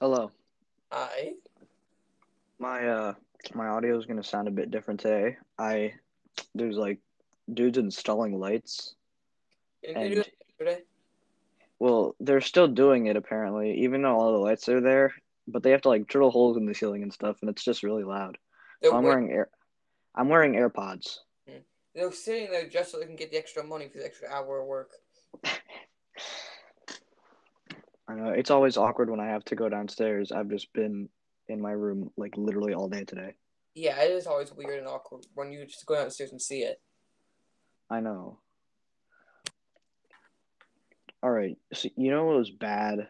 Hello. I My uh my audio is gonna sound a bit different today. I there's like dudes installing lights. And- do it yesterday? Well, they're still doing it apparently, even though all the lights are there, but they have to like drill holes in the ceiling and stuff, and it's just really loud. They're, So I'm wearing air I'm wearing AirPods. they're sitting there just so they can get the extra money for the extra hour of work. I know it's always awkward when I have to go downstairs. I've just been in my room like literally all day today. Yeah, it is always weird and awkward when you just go downstairs and see it. I know. All right. So you know what was bad?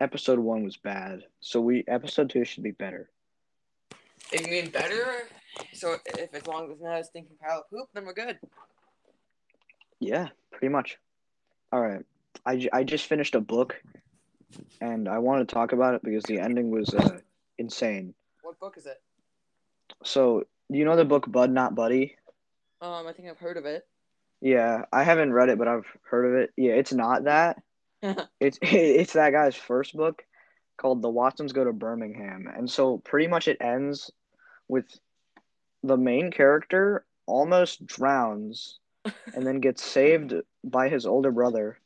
Episode one was bad. So we episode two should be better. If you mean better, so if as long as it's not a stinking pile of poop, then we're good. Yeah, pretty much. All right. I, I just finished a book and I want to talk about it because the ending was uh, insane. What book is it? So, you know the book Bud Not Buddy? Um, I think I've heard of it. Yeah, I haven't read it, but I've heard of it. Yeah, it's not that. it's it's that guy's first book called The Watsons Go to Birmingham. And so pretty much it ends with the main character almost drowns and then gets saved by his older brother.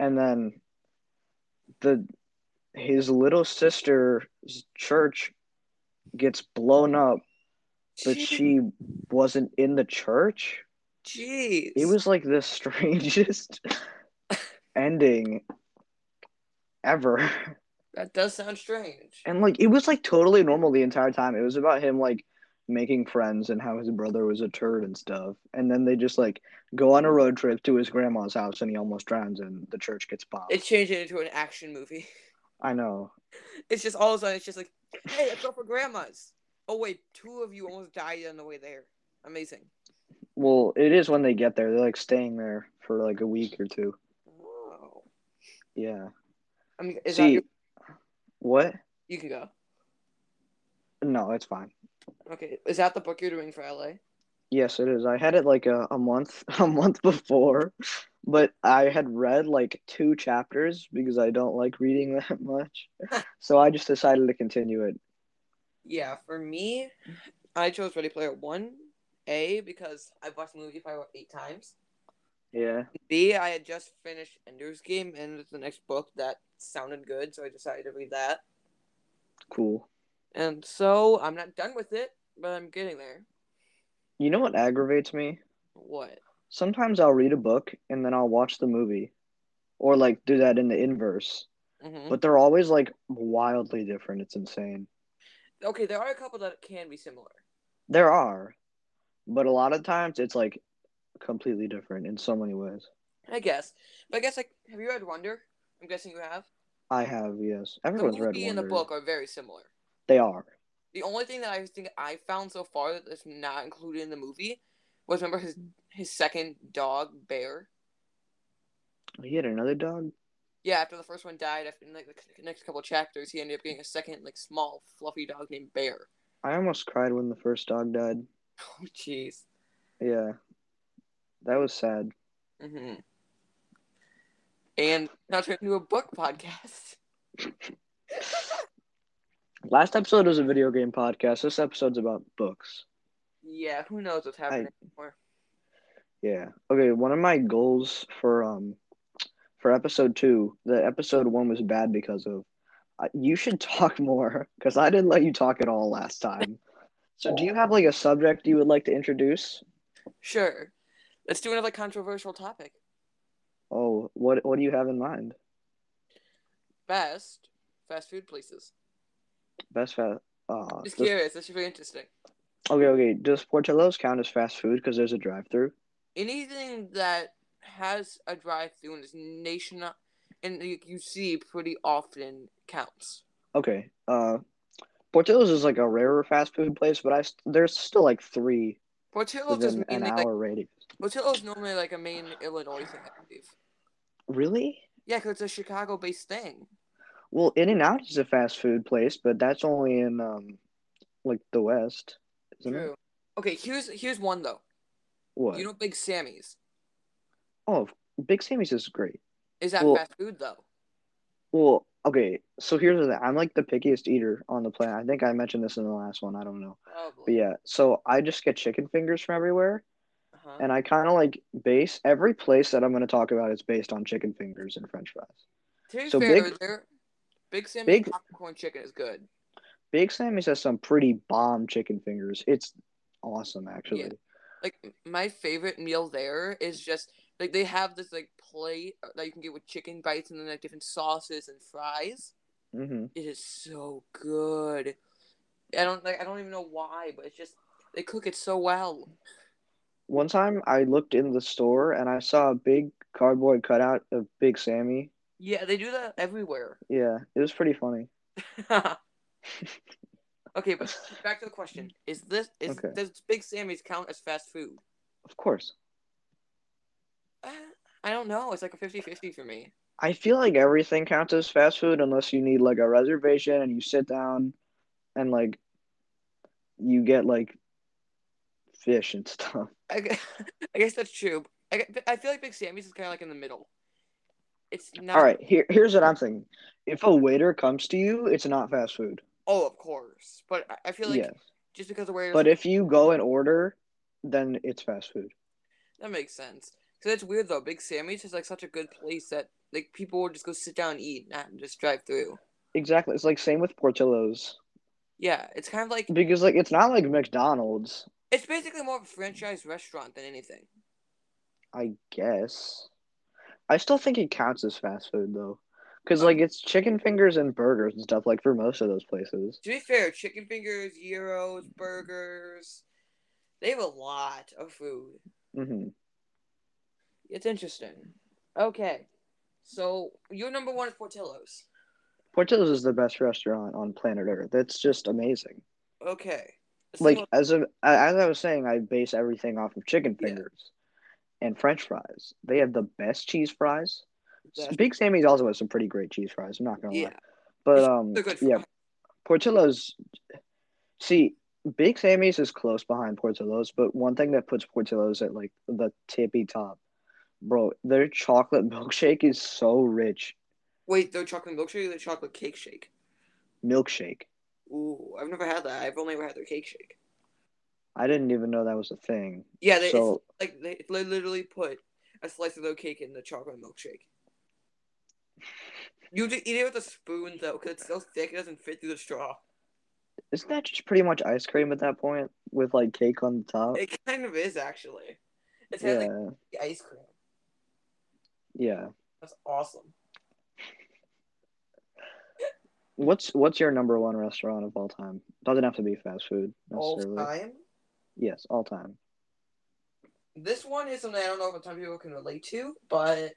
And then the his little sister's church gets blown up, but she wasn't in the church. Jeez. It was like the strangest ending ever. That does sound strange. And like it was like totally normal the entire time. It was about him like making friends and how his brother was a turd and stuff. And then they just like go on a road trip to his grandma's house and he almost drowns and the church gets bombed. It changed it into an action movie. I know. It's just all of a sudden it's just like, hey, let's go for grandma's. Oh wait, two of you almost died on the way there. Amazing. Well, it is when they get there. They're like staying there for like a week or two. Wow. Yeah. I mean, is that See your, what? you can go. No, it's fine. Okay, is that the book you're doing for LA? Yes, it is. I had it like a, a month a month before, but I had read like two chapters because I don't like reading that much. so I just decided to continue it. Yeah, for me, I chose Ready Player One, A because I've watched the movie probably eight times. Yeah. B, I had just finished Ender's Game and the next book that sounded good, so I decided to read that. Cool. And so I'm not done with it, but I'm getting there. You know what aggravates me? What? Sometimes I'll read a book and then I'll watch the movie or like do that in the inverse. hmm But they're always like wildly different. It's insane. Okay, there are a couple that can be similar. There are, but a lot of times it's like completely different in so many ways. I guess. But I guess like have you read Wonder? I'm guessing you have. I have, yes. The Everyone's read movie and the book are very similar. They are. The only thing that I think I found so far that is not included in the movie was remember his his second dog, Bear. He had another dog? Yeah, after the first one died, after in like the next couple chapters, he ended up getting a second like small fluffy dog named Bear. I almost cried when the first dog died. Oh jeez. Yeah. That was sad. hmm And now turn into a book podcast. Last episode was a video game podcast. This episode's about books. Yeah, who knows what's happening anymore. Yeah. Okay, one of my goals for um for episode 2, the episode 1 was bad because of uh, you should talk more cuz I didn't let you talk at all last time. So do you have like a subject you would like to introduce? Sure. Let's do another controversial topic. Oh, what what do you have in mind? Best fast food places. Best fast uh Just curious. This should be interesting. Okay, okay. Does Portillo's count as fast food because there's a drive-through? Anything that has a drive-through and is nation and you, you see pretty often counts. Okay. Uh, Portillo's is like a rarer fast food place, but I there's still like three Portillo's is an hour like radius. Portillo's normally like a main Illinois thing, I believe. Really? Yeah, because it's a Chicago-based thing. Well, In-N-Out is a fast food place, but that's only in um, like the West, isn't True. it? Okay, here's here's one though. What? You know, Big Sammy's oh, Big Sammy's is great. is that Well- fast food though? Well, okay. So here's the thing. I'm like the pickiest eater on the planet. I think I mentioned this in the last one. I don't know. Probably. But yeah, so I just get chicken fingers from everywhere, Uh-huh. and I kind of like base every place that I'm going to talk about is based on chicken fingers and French fries. to be so fair, Big- there, Big Sammy's Big- popcorn chicken is good. Big Sammy's has some pretty bomb chicken fingers. It's awesome, actually. Yeah. Like my favorite meal there is just like they have this like plate that you can get with chicken bites and then like different sauces and fries. hmm It is so good. I don't like. I don't even know why, but it's just they cook it so well. One time I looked in the store and I saw a big cardboard cutout of Big Sammy. Yeah, they do that everywhere. Yeah, it was pretty funny. okay, but back to the question: Is this is Okay. does Big Sammy's count as fast food? Of course. Uh, I don't know. It's like a 50-50 for me. I feel like everything counts as fast food unless you need like a reservation and you sit down and like you get like fish and stuff. I, gu- I guess that's true. I, I feel like Big Sammy's is kind of like in the middle. It's not. All right, here here's what I'm thinking. If a waiter comes to you, it's not fast food. Oh, of course, but I- feel like yes. just because of where But if you go and order, then it's fast food. that makes sense. Because it's weird though. Big Sammy's is like such a good place that like people would just go sit down and eat, not just drive through. Exactly. It's like same with Portillo's. Yeah, it's kind of like Because like it's not like McDonald's, it's basically more of a franchise restaurant than anything. I guess. I still think it counts as fast food though. Cuz like it's chicken fingers and burgers and stuff like for most of those places. To be fair, chicken fingers, gyros, burgers, they have a lot of food. Mhm. It's interesting. Okay, so your number one is Portillo's. Portillo's is the best restaurant on planet Earth. It's just amazing. Okay. Like as a as I was saying, I base everything off of chicken fingers and French fries. They have the best cheese fries. Big Sammy's also has some pretty great cheese fries. I'm not gonna lie, but um, good. yeah. Portillo's. See, Big Sammy's is close behind Portillo's, but one thing that puts Portillo's at like the tippy top, bro, their chocolate milkshake is so rich. Wait, their chocolate milkshake or the chocolate cake shake? Milkshake. Ooh, I've never had that. I've only ever had their cake shake. I didn't even know that was a thing. Yeah, they, So- like they, literally put a slice of their cake in the chocolate milkshake. You just eat it with a spoon though, because it's so thick it doesn't fit through the straw. Isn't that just pretty much ice cream at that point with like cake on the top? It kind of is actually. It's had Yeah, like the ice cream. yeah. That's awesome. What's what's your number one restaurant of all time? Doesn't have to be fast food All time. Yes, all time. This one is something I don't know if a ton of people can relate to, but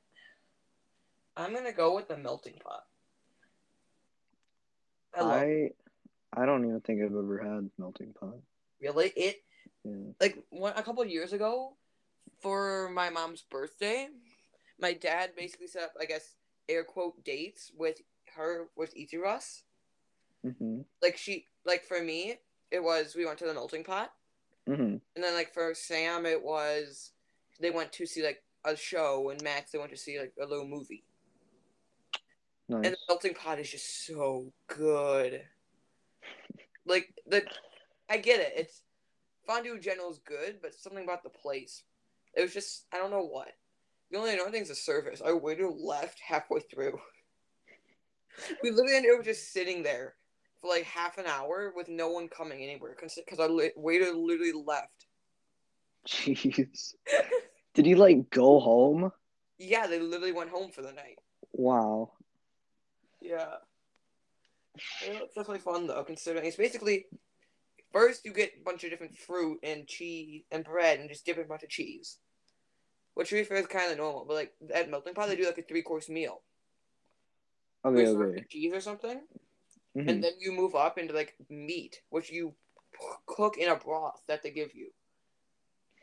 I'm gonna go with the melting pot. I I I don't even think I've ever had melting pot. really it Yeah. like one, a couple of years ago for my mom's birthday my dad basically set up i guess air quote dates with her with easy russ hmm like she like for me it was we went to the melting pot hmm and then like for sam it was they went to see like a show and max they went to see like a little movie. Nice. and the melting pot is just so good. Like the i get it. It's fondue in general is good but something about the place it was just i don't know what. The only another thing is the service our waiter left halfway through. We literally ended up just sitting there for like half an hour with no one coming anywhere because our li- waiter literally left Jeez. Did you like go home? yeah they literally went home for the night Wow. Yeah. It's definitely fun though, considering it's basically first you get a bunch of different fruit and cheese and bread and just dip in a bunch of cheese. Which to be fair is kind of normal, but like at melting pot they do like a three course meal. Okay, okay. cheese or something, Mhm. and then you move up into like meat, which you cook in a broth that they give you.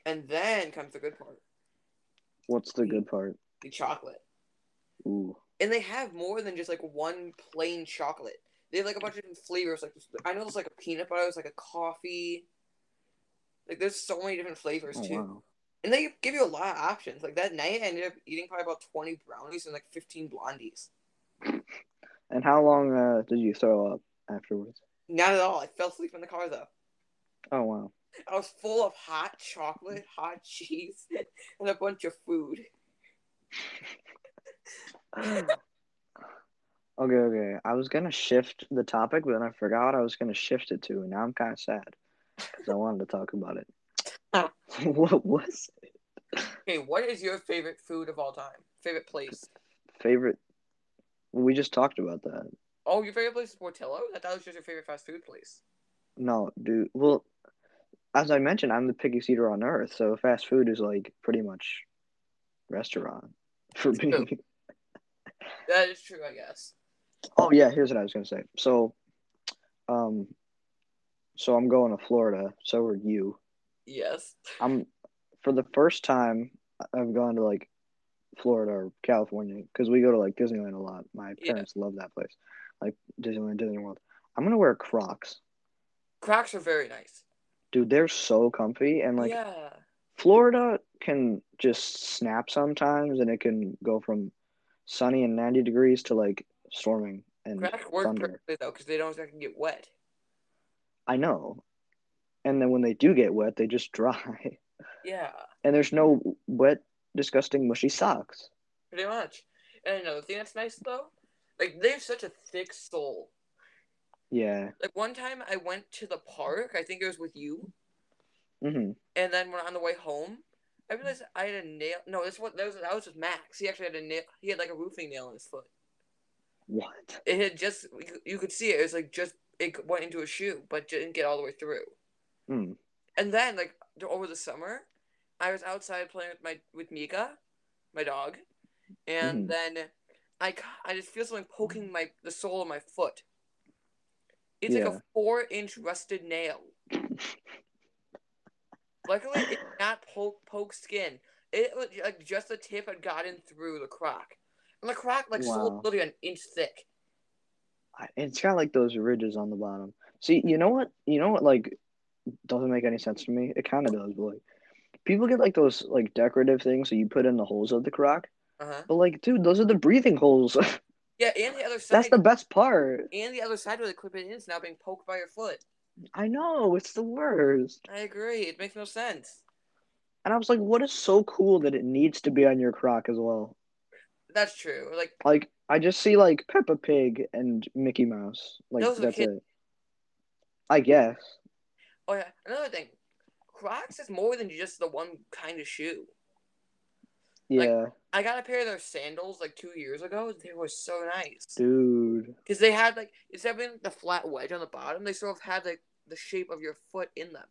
And then comes the good part, What's the good part? the chocolate. Ooh. and they have more than just like one plain chocolate. They have like a bunch of different flavors. Like I know there's like a peanut butter, there's like a coffee. Like there's so many different flavors Oh, too, wow. and they give you a lot of options. Like that night, I ended up eating probably about twenty brownies and like fifteen blondies. And how long uh, did you throw up afterwards? Not at all. I fell asleep in the car though. Oh wow. I was full of hot chocolate, hot cheese, and a bunch of food. okay, okay. I was gonna shift the topic, but then I forgot I was gonna shift it to, and now I'm kind of sad because I wanted to talk about it. what was it? Okay, what is your favorite food of all time? Favorite place? Favorite? We just talked about that. Oh, your favorite place is Portillo? I thought it was just your favorite fast food place. No, dude. Well, as I mentioned, I'm the pickiest eater on earth, so fast food is like pretty much restaurant for me. that is true, I guess. Oh yeah, here's what I was gonna say. So, um, so I'm going to Florida. So are you. Yes. I'm for the first time I've gone to like Florida or California because we go to like Disneyland a lot. My parents yeah. love that place, like Disneyland, Disney World. I'm gonna wear Crocs. Crocs are very nice. Dude, they're so comfy and like yeah. Florida can just snap sometimes, and it can go from sunny and 90 degrees to like storming and Crocs work thunder. perfectly though because they don't exactly get wet. I know, and then when they do get wet, they just dry. Yeah. And there's no wet, disgusting, mushy socks. Pretty much. And another thing that's nice though, like they have such a thick sole. Yeah. Like one time I went to the park, I think it was with you. Mm-hmm. And then when on the way home, I realized I had a nail. No, this what that was that was with Max. He actually had a nail. He had like a roofing nail in his foot. What? It had just you could see it. It was like just it went into a shoe, but didn't get all the way through. Hmm. And then like over the summer, I was outside playing with my with Mika, my dog, and mm. then I I just feel something poking my the sole of my foot. It's yeah. like a four inch rusted nail. Luckily, it did not poke poke skin. It was like just the tip had gotten through the crack, and the crack like wow. literally an inch thick. It's got like those ridges on the bottom. See, you know what? You know what? Like, doesn't make any sense to me. It kind of does, but like, people get like those like decorative things so you put in the holes of the crack. Uh-huh. But like, dude, those are the breathing holes. yeah, and the other side. That's the best part. And the other side where the in is now being poked by your foot. I know it's the worst. I agree. It makes no sense. And I was like, what is so cool that it needs to be on your croc as well? That's true. Like, like I just see like Peppa Pig and Mickey Mouse. Like that's it. I guess. Oh yeah, another thing. Crocs is more than just the one kind of shoe. Yeah. Like, I got a pair of their sandals like two years ago. They were so nice, dude. Because they had like instead of being the flat wedge on the bottom, they sort of had like the shape of your foot in them.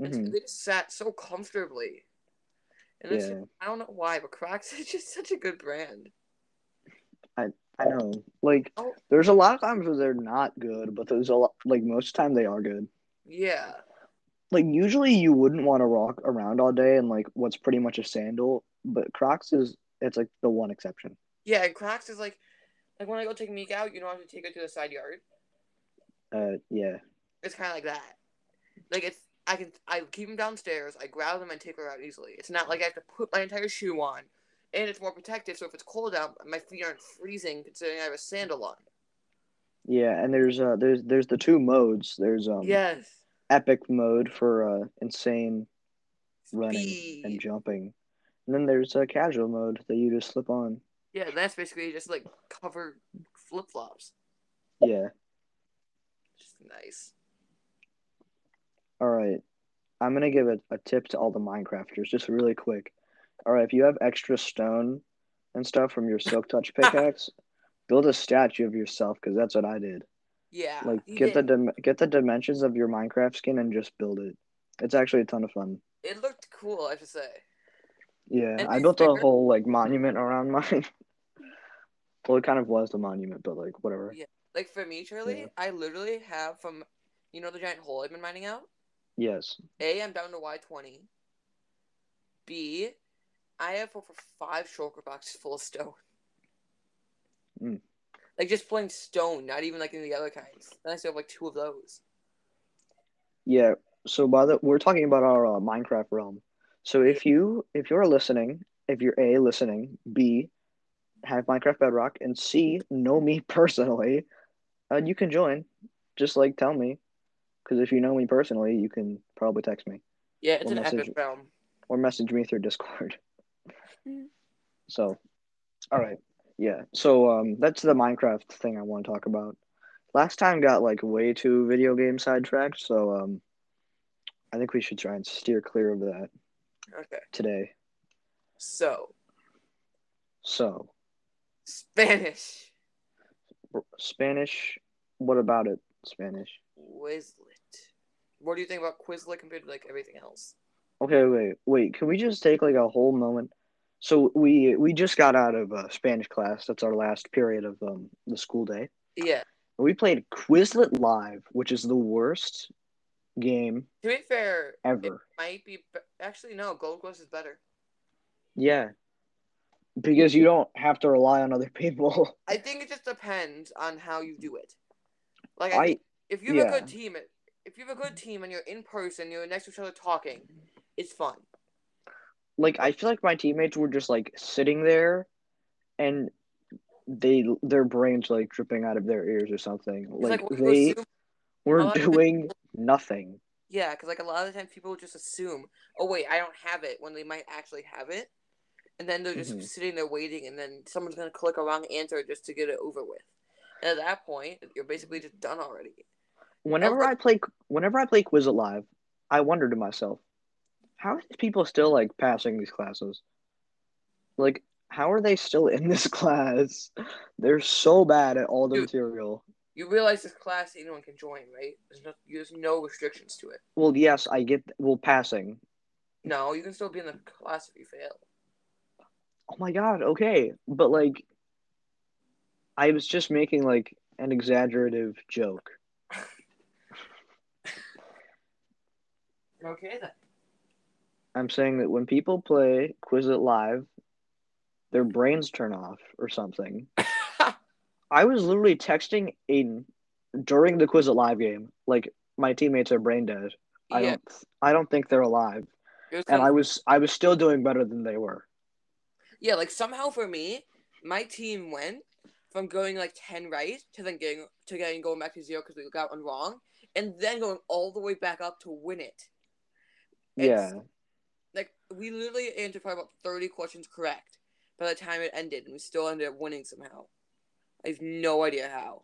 Mm-hmm. They just sat so comfortably. And yeah. I don't know why, but Crocs is just such a good brand. I I know. Like oh. there's a lot of times where they're not good, but there's a lot like most of the time they are good. Yeah. Like usually you wouldn't want to rock around all day in like what's pretty much a sandal, but Crocs is it's like the one exception. Yeah, and Crocs is like like when I go take Meek out, you don't have to take her to the side yard. Uh, yeah. It's kind of like that. Like it's I can I keep them downstairs. I grab them and take her out easily. It's not like I have to put my entire shoe on, and it's more protective. So if it's cold out, my feet aren't freezing considering I have a sandal on. Yeah, and there's uh there's there's the two modes. There's um yes epic mode for uh insane running Speed. and jumping, and then there's a casual mode that you just slip on. Yeah, that's basically just like cover flip flops. Yeah. Just nice. All right. I'm gonna give a, a tip to all the Minecrafters, just really quick. All right, if you have extra stone and stuff from your Silk Touch pickaxe, build a statue of yourself because that's what I did. Yeah. Like get did. the dim- get the dimensions of your Minecraft skin and just build it. It's actually a ton of fun. It looked cool, I have to say. Yeah, and I built a whole like monument around mine. well, it kind of was the monument, but like whatever. Yeah, like for me, Charlie, yeah. I literally have from, you know, the giant hole I've been mining out. Yes. A, I'm down to Y twenty. B, I have over five shulker boxes full of stone. Mm. Like just plain stone, not even like in the other kinds. Then I still have like two of those. Yeah. So by the we're talking about our uh, Minecraft realm. So if you if you're listening, if you're a listening, b have Minecraft Bedrock, and C know me personally, uh, you can join. Just like tell me, because if you know me personally, you can probably text me Yeah, it's Or an message- epic realm. or message me through Discord. So, all right, yeah. So um, that's the Minecraft thing I want to talk about. Last time got like way too video game sidetracked, so um, I think we should try and steer clear of that Okay. today. So, So, Spanish. Spanish. What about it? Spanish. Quizlet. What do you think about Quizlet compared to like everything else? Okay, wait, wait. Can we just take like a whole moment? So we we just got out of uh, Spanish class. That's our last period of um, the school day. Yeah. We played Quizlet Live, which is the worst game To be fair, it ever. might be. Actually, no. Gold Quest is better. Yeah, because you don't have to rely on other people. I think it just depends on how you do it. Like, I, I if you have a good team, if you have a good team and you're in person, you're next to each other talking, it's fun. Like I feel like my teammates were just like sitting there, and they their brains like dripping out of their ears or something. It's Like, they assume- were the- doing nothing. yeah, because like a lot of the time people just assume, oh wait, I don't have it when they might actually have it, and then they're just Mhm. sitting there waiting, and then someone's gonna click a wrong answer just to get it over with. And at that point, you're basically just done already. Whenever Okay. I play, whenever I play Quizlet Live, I wonder to myself, how are these people still like passing these classes? Like, how are they still in this class? They're so bad at all the Dude. material. You realize this class anyone can join, right? There's no there's no restrictions to it. Well, yes, I get. Well, passing. No, you can still be in the class if you fail. Oh my god. Okay, but like, I was just making like an exaggerative joke. Okay then. I'm saying that when people play Quizlet Live, their brains turn off or something. I was literally texting Aiden during the Quizlet Live game, like my teammates are brain dead. I yeah, don't I don't think they're alive. And I was I was still doing better than they were. yeah, like somehow for me, my team went from going like ten right to then getting to getting going back to zero because we got one wrong, and then going all the way back up to win it. It's- yeah. We literally answered probably about thirty questions correct by the time it ended, and we still ended up winning somehow. I have no idea how.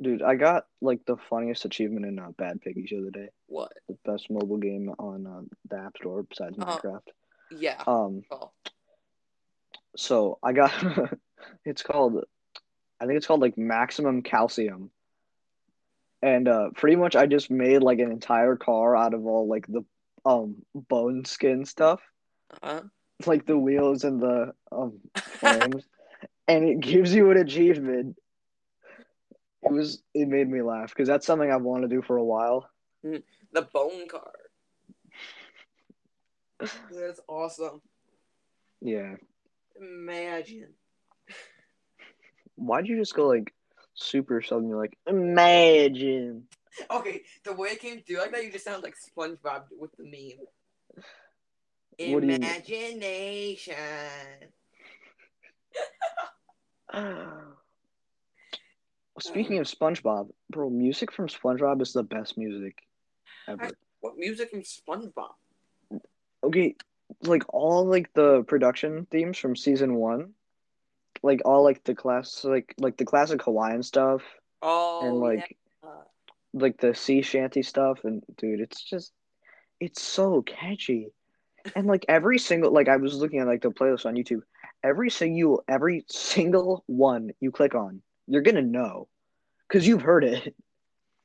Dude, I got like the funniest achievement in uh, Bad Piggies the other day. What? The best mobile game on uh, the App Store besides Uh-huh. Minecraft. Yeah. Um Oh. so I got it's called I think it's called like maximum calcium. And uh pretty much I just made like an entire car out of all like the um bone skin stuff, Uh-huh. like the wheels and the um frames. and it gives you an achievement. It was it made me laugh because that's something I've wanted to do for a while. The bone car. That's awesome. Yeah. Imagine. Why'd you just go like super southern? You're like, imagine. Okay, the way it came through like that, you just sound like SpongeBob with the meme. What do you? Imagination. Speaking of SpongeBob, bro, music from SpongeBob is the best music ever. What music from SpongeBob? Okay, like all like the production themes from season one, like all like the class like like the classic Hawaiian stuff Oh, and like. Like the sea shanty stuff and dude, it's just it's so catchy. And like every single like I was looking at like the playlist on YouTube, every single every single one you click on, you're gonna know. Cause you've heard it.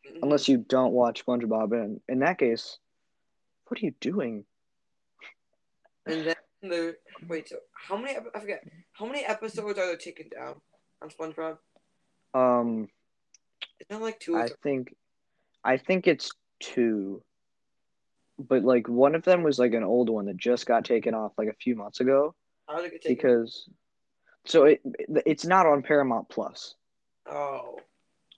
Mhm. Unless you don't watch SpongeBob and in that case, what are you doing? And then the wait, so how many? I forget. How many episodes are there taken down on SpongeBob? Um It's not like two. I three. think I think it's two. But like one of them was like an old one that just got taken off like a few months ago How did it get because so it it's not on Paramount Plus. oh,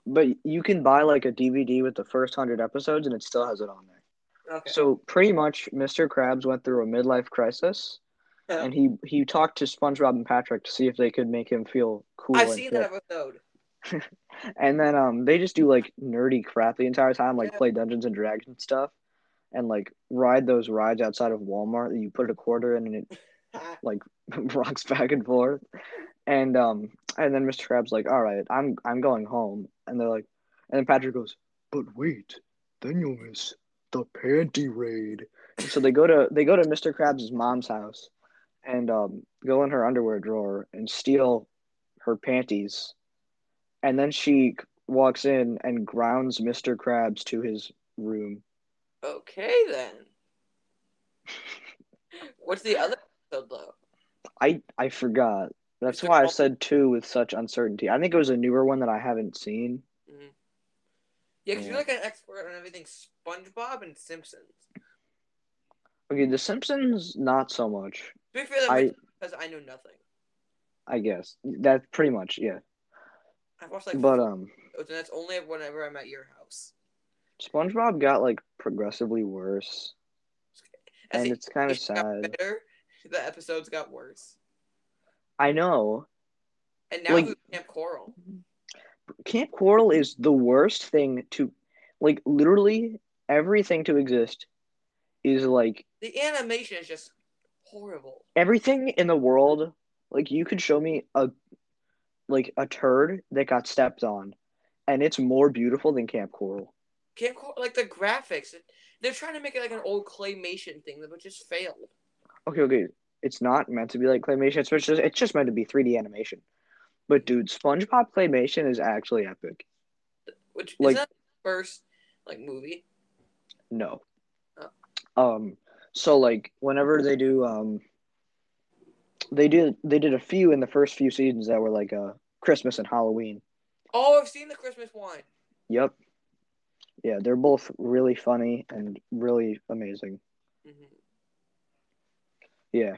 But you can buy like a DVD with the first 100 episodes and it still has it on there. okay. So pretty much Mr. Krabs went through a midlife crisis and he he talked to SpongeBob and Patrick to see if they could make him feel cool. I've seen that episode. and then um they just do like nerdy crap the entire time, like play Dungeons and Dragons stuff, and like ride those rides outside of Walmart that you put a quarter in and it like rocks back and forth. And um and then Mr. Krabs like, all right, I'm I'm going home, and they're like, and then Patrick goes, but wait, then you'll miss the panty raid. so they go to they go to Mr. Krabs' mom's house, and um go in her underwear drawer and steal her panties, and then she walks in and grounds Mr. Krabs to his room. okay then. What's the other episode though? I I forgot. That's why I said two with such uncertainty. I think it was a newer one that I haven't seen. Mm-hmm. Yeah, because Yeah. you're like an expert on everything SpongeBob and Simpsons. Okay, The Simpsons, not so much. To be fair, I- because I know nothing. I guess that's pretty much yeah. I've watched like But um, and that's only whenever I'm at your house. SpongeBob got like progressively worse, As and it's kind of sad. better, the episodes got worse. I know. And now Like- Camp Coral? Camp Coral is the worst thing to, like, literally everything to exist is like The animation is just horrible. everything in the world. Like, you could show me a, like, a turd that got stepped on, and it's more beautiful than Camp Coral. Camp Coral, like the graphics, they're trying to make it like an old claymation thing, but just failed. Okay, okay, it's not meant to be like claymation. It's just it's just meant to be 3D animation. But dude, SpongeBob claymation is actually epic. Which Like- is that the first like movie? No. Oh. Um so like whenever they do um they did they did a few in the first few seasons that were like uh Christmas and Halloween. Oh, I've seen the Christmas one. Yep. Yeah, they're both really funny and really amazing. hmm Yeah.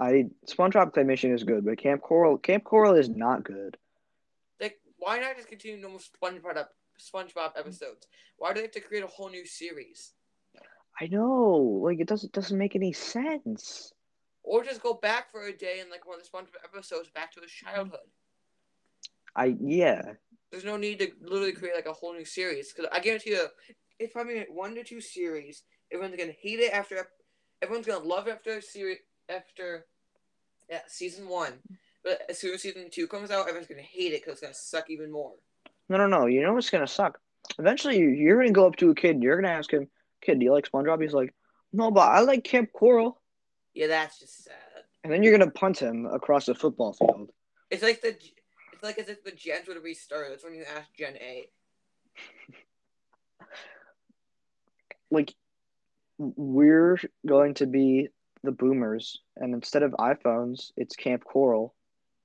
I SpongeBob claymation is good, but Camp Coral Camp Coral is not good. Like, why not just continue normal SpongeBob SpongeBob episodes? Why do they have to create a whole new series? I know, like it doesn't doesn't make any sense. Or just go back for a day and like one of the SpongeBob episodes back to his childhood. I yeah. There's no need to literally create like a whole new series because I guarantee you, it's probably one to two series. Everyone's gonna hate it after. Everyone's gonna love it after series after, yeah, season one. But as soon as season two comes out, everyone's gonna hate it because it's gonna suck even more. No, no, no. You know what's gonna suck? Eventually, you're gonna go up to a kid. and You're gonna ask him, "Kid, do you like SpongeBob?" He's like, "No, but I like Camp Coral." Yeah, that's just sad. And then you're gonna punt him across the football field. It's like the, it's like as if the gens would restart. That's when you ask Gen A. Like, we're going to be the boomers, and instead of iPhones, it's Camp Coral,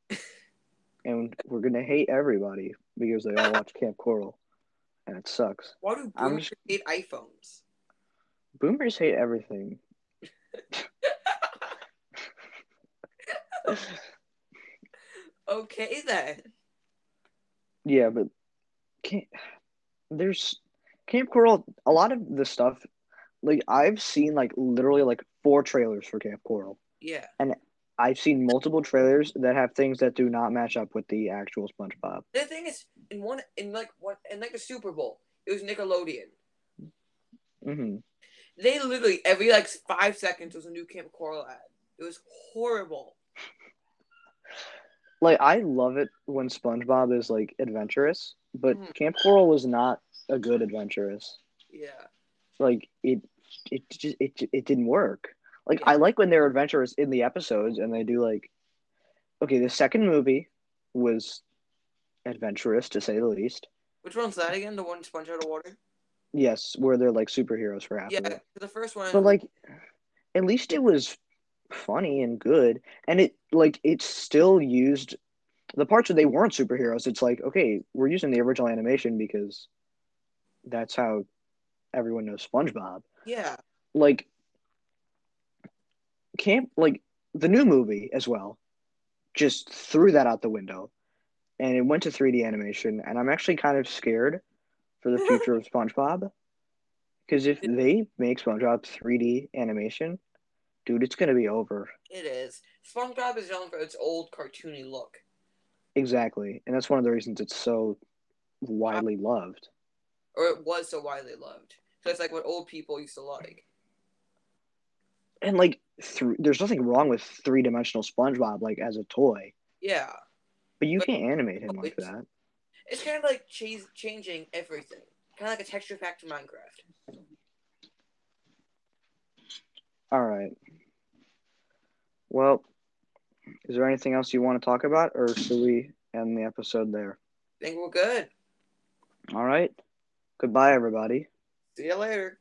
and we're gonna hate everybody because they all watch Camp Coral, and it sucks. Why do boomers hate iPhones? Boomers hate everything. Okay then. Yeah, but can't, there's Camp Coral. A lot of the stuff, like I've seen, like literally like four trailers for Camp Coral. Yeah. And I've seen multiple trailers that have things that do not match up with the actual SpongeBob. The thing is, in one, in like one, in like a Super Bowl, it was Nickelodeon. hmm They literally every like five seconds was a new Camp Coral ad. It was horrible. Like I love it when SpongeBob is like adventurous, but Mhm. Camp Coral was not a good adventurous. Yeah. Like it, it just it it didn't work. Like Yeah. I like when they're adventurous in the episodes and they do like, okay, the second movie was adventurous to say the least. Which one's that again? The one sponge out of water? Yes, where they're like superheroes for half Yeah. The first one. But like, at least it was funny and good, and it like it still used the parts where they weren't superheroes. It's like okay, we're using the original animation because that's how everyone knows SpongeBob. yeah. Like, camp like the new movie as well, just threw that out the window, and it went to 3D animation, and I'm actually kind of scared for the future of SpongeBob. Because if they make SpongeBob 3D animation, dude, it's gonna be over. It is. SpongeBob is known for its old cartoony look. Exactly, and that's one of the reasons it's so widely loved. Or it was so widely loved. So it's like what old people used to like. And like, th- there's nothing wrong with three dimensional SpongeBob like as a toy, Yeah. but you But- can't animate him like that. It's kind of like ch- changing everything. Kind of like a texture pack to Minecraft. All right. Well, is there anything else you want to talk about, or should we end the episode there? I think we're good. All right. Goodbye, everybody. See you later.